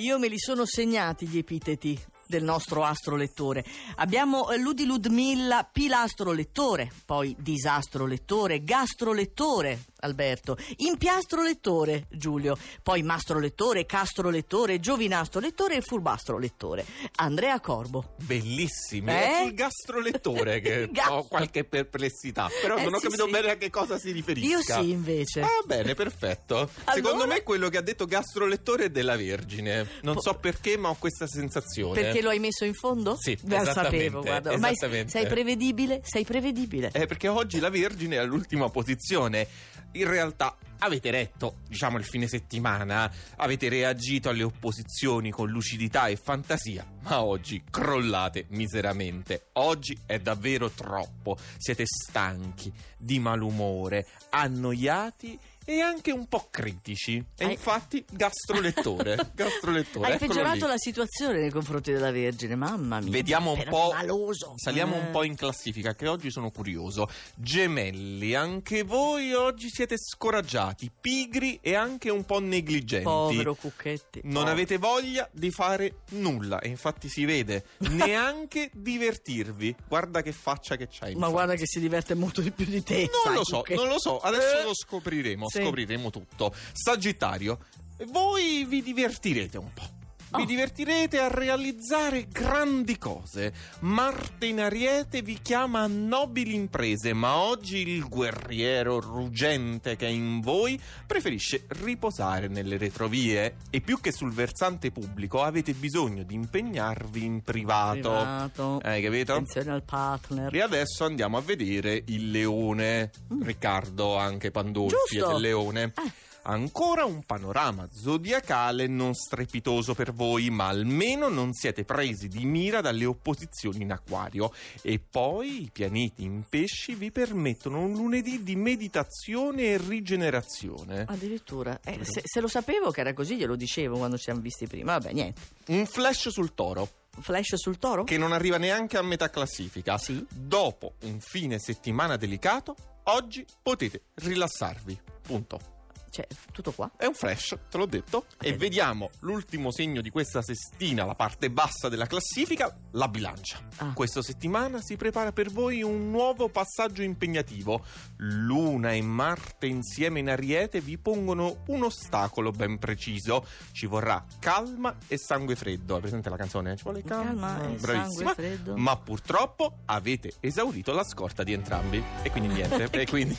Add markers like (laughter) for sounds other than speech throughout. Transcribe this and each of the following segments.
Io me li sono segnati gli epiteti del nostro astro lettore. Abbiamo eh, Ludi Ludmilla, pilastro lettore, poi disastro lettore, gastro lettore, Alberto, impiastro lettore, Giulio, poi mastro lettore, castro lettore, giovinastro lettore e furbastro lettore, Andrea Corbo. Bellissimi, Eh? è sul gastrolettore che (laughs) Gastro. ho qualche perplessità, però Eh, non ho sì, capito sì. bene a che cosa si riferisca. Io sì, invece. Ah, bene, perfetto. (laughs) Secondo me quello che ha detto gastrolettore è della Vergine. Non Po- so perché, ma ho questa sensazione. Perché lo hai messo in fondo? Sì, Beh, lo esattamente, sapevo, guarda. Ormai esattamente. sei prevedibile, sei prevedibile. Eh, perché oggi la Vergine è all'ultima posizione. In realtà avete letto, diciamo, il fine settimana, avete reagito alle opposizioni con lucidità e fantasia, ma oggi crollate miseramente. Oggi è davvero troppo. Siete stanchi, di malumore, annoiati e anche un po' critici. E Hai- infatti, gastrolettore. (laughs) gastrolettore. Hai peggiorato lì. la situazione nei confronti della Vergine, mamma mia. Vediamo un po'. Permaloso. Saliamo Eh. un po' in classifica, che oggi sono curioso. Gemelli, anche voi oggi siete scoraggiati, pigri e anche un po' negligenti. Povero Cucchetti. Non povero. avete voglia di fare nulla, e infatti si vede, (laughs) neanche divertirvi. Guarda che faccia che c'hai. Ma infatti. guarda che si diverte molto di più di te. Non sai, lo so, Cucchetti. non lo so, adesso Eh. lo scopriremo, Sì. Scopriremo tutto. Sagittario, voi vi divertirete un po'. Vi Oh. divertirete a realizzare grandi cose. Marte in Ariete vi chiama a nobili imprese, ma oggi il guerriero ruggente che è in voi preferisce riposare nelle retrovie e più che sul versante pubblico avete bisogno di impegnarvi in privato. Privato. Hai capito? Attenzione al partner. E adesso andiamo a vedere il leone. Mm. Riccardo anche Pandolfi Giusto. è del leone. Eh. Ancora un panorama zodiacale non strepitoso per voi, ma almeno non siete presi di mira dalle opposizioni in acquario. E poi i pianeti in pesci vi permettono un lunedì di meditazione e rigenerazione. Addirittura. Eh, se, se lo sapevo che era così, glielo dicevo quando ci siamo visti prima. Vabbè, niente. Un flash sul toro, Flash sul toro? che non arriva neanche a metà classifica. Sì. Dopo un fine settimana delicato, oggi potete rilassarvi. Punto. Cioè, tutto qua? È un flash, te l'ho detto. E Bene. vediamo l'ultimo segno di questa sestina, la parte bassa della classifica, la bilancia. Ah. Questa settimana si prepara per voi un nuovo passaggio impegnativo. Luna e Marte insieme in Ariete vi pongono un ostacolo ben preciso. Ci vorrà calma e sangue freddo. Hai presente la canzone? Ci vuole calma, Calma e bravissima. sangue freddo. Ma purtroppo avete esaurito la scorta di entrambi. E quindi niente. (laughs) e quindi.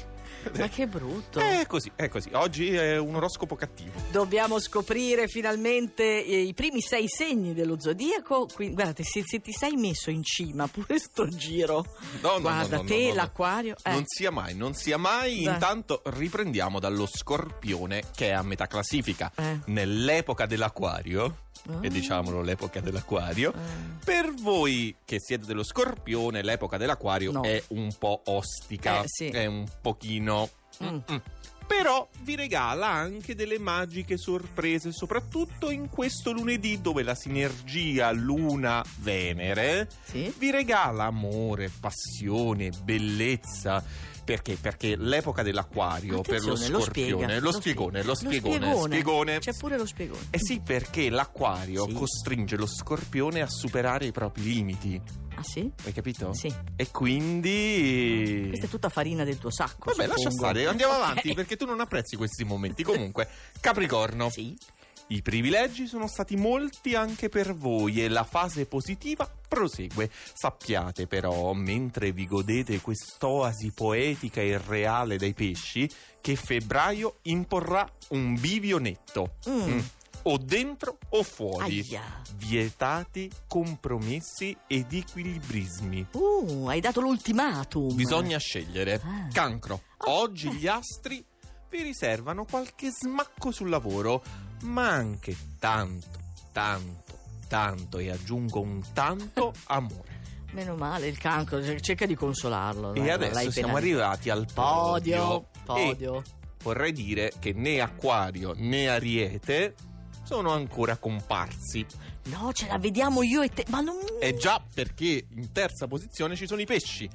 Ma che brutto. È così, è così. Oggi è un oroscopo cattivo. Dobbiamo scoprire finalmente eh, i primi sei segni dello zodiaco. Quindi, guardate, se, se ti sei messo in cima pure sto giro, No, no, guarda, no, no, te, no, l'acquario. eh. Non sia mai, non sia mai. Dai. Intanto riprendiamo dallo scorpione che è a metà classifica. Eh. Nell'epoca dell'acquario, Ah. e diciamolo l'epoca dell'acquario, Eh. per voi che siete dello scorpione, l'epoca dell'acquario No. è un po' ostica, Eh, sì. è un pochino... Mm. Mm. Però vi regala anche delle magiche sorprese, soprattutto in questo lunedì dove la sinergia Luna-Venere Sì? vi regala amore, passione, bellezza. Perché? Perché l'epoca dell'acquario per lo Attenzione, lo scorpione, spiega, lo lo spiegone, lo spiegone, Lo spiegone. C'è pure lo spiegone. Eh sì, perché l'acquario Sì. costringe lo scorpione a superare i propri limiti. Ah sì? Hai capito? Sì. E quindi. Questa è tutta farina del tuo sacco. Vabbè, lascia suppongo. stare, andiamo (laughs) avanti perché tu non apprezzi questi momenti. Comunque, Capricorno. Sì. I privilegi sono stati molti anche per voi e la fase positiva prosegue. Sappiate però, mentre vi godete quest'oasi poetica e reale dai pesci, che febbraio imporrà un bivio netto. Mm. Mm. O dentro o fuori. Aia. Vietati compromessi ed equilibrismi. Uh, hai dato l'ultimatum. Bisogna scegliere. Ah. Cancro. Oggi gli astri vi riservano qualche smacco sul lavoro, ma anche tanto, tanto, tanto e aggiungo un tanto amore. Meno male, il cancro, cer- cerca di consolarlo. e l'hai adesso siamo arrivati al podio. Podio, podio. Vorrei dire che né Acquario né Ariete sono ancora comparsi. No, ce la vediamo io e te. Ma non. E già perché in terza posizione ci sono i pesci.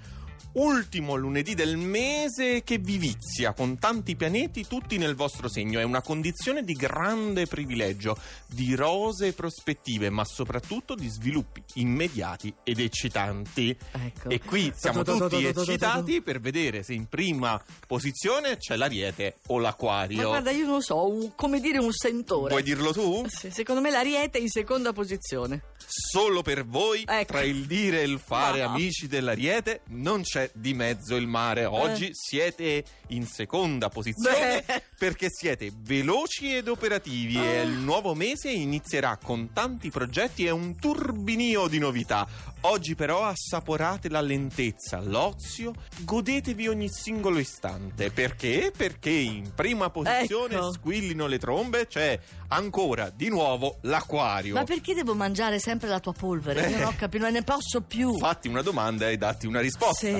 Ultimo lunedì del mese che vi vizia con tanti pianeti tutti nel vostro segno. È una condizione di grande privilegio, di rose prospettive, ma soprattutto di sviluppi immediati ed eccitanti. Ecco. E qui siamo tutti eccitati per vedere se in prima posizione c'è l'ariete o Ma l'acquario. guarda, io non so, un- come dire un sentore. Vuoi dirlo tu? Sì, secondo me l'ariete è in seconda posizione. Solo per voi, Ecco. tra il dire e il fare, No. amici dell'Ariete, non c'è di mezzo il mare. Oggi siete in seconda posizione Beh. (laughs) perché siete veloci ed operativi e Ah. il nuovo mese inizierà con tanti progetti e un turbinio di novità. Oggi però assaporate la lentezza, l'ozio, godetevi ogni singolo istante. Perché? Perché in prima posizione Ecco. squillino le trombe, c'è ancora di nuovo l'acquario. Ma perché devo mangiare sempre la tua polvere? Io non ho capito, non ne posso più. fatti una domanda e datti una risposta. Sì.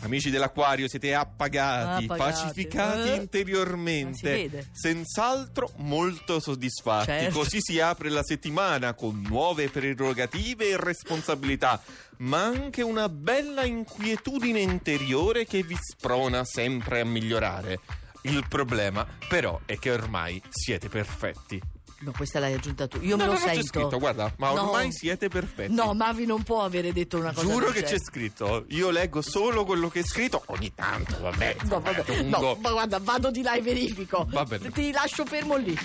Amici dell'acquario, siete appagati, Appagati. pacificati Eh. interiormente, vede. senz'altro molto soddisfatti. Certo. Così si apre la settimana con nuove prerogative e responsabilità, ma anche una bella inquietudine interiore che vi sprona sempre a migliorare. Il problema, però, è che ormai siete perfetti. No, questa l'hai aggiunta tu. Io me No, lo no, no, c'è sento. scritto, guarda, ma No. ormai siete perfetti. No, Mavi non può avere detto una cosa Giuro che c'è scritto. Io leggo solo quello che è scritto. Ogni tanto, vabbè. No, vabbè. no, ma guarda, vado di là e verifico. Va bene. Ti lascio fermo lì.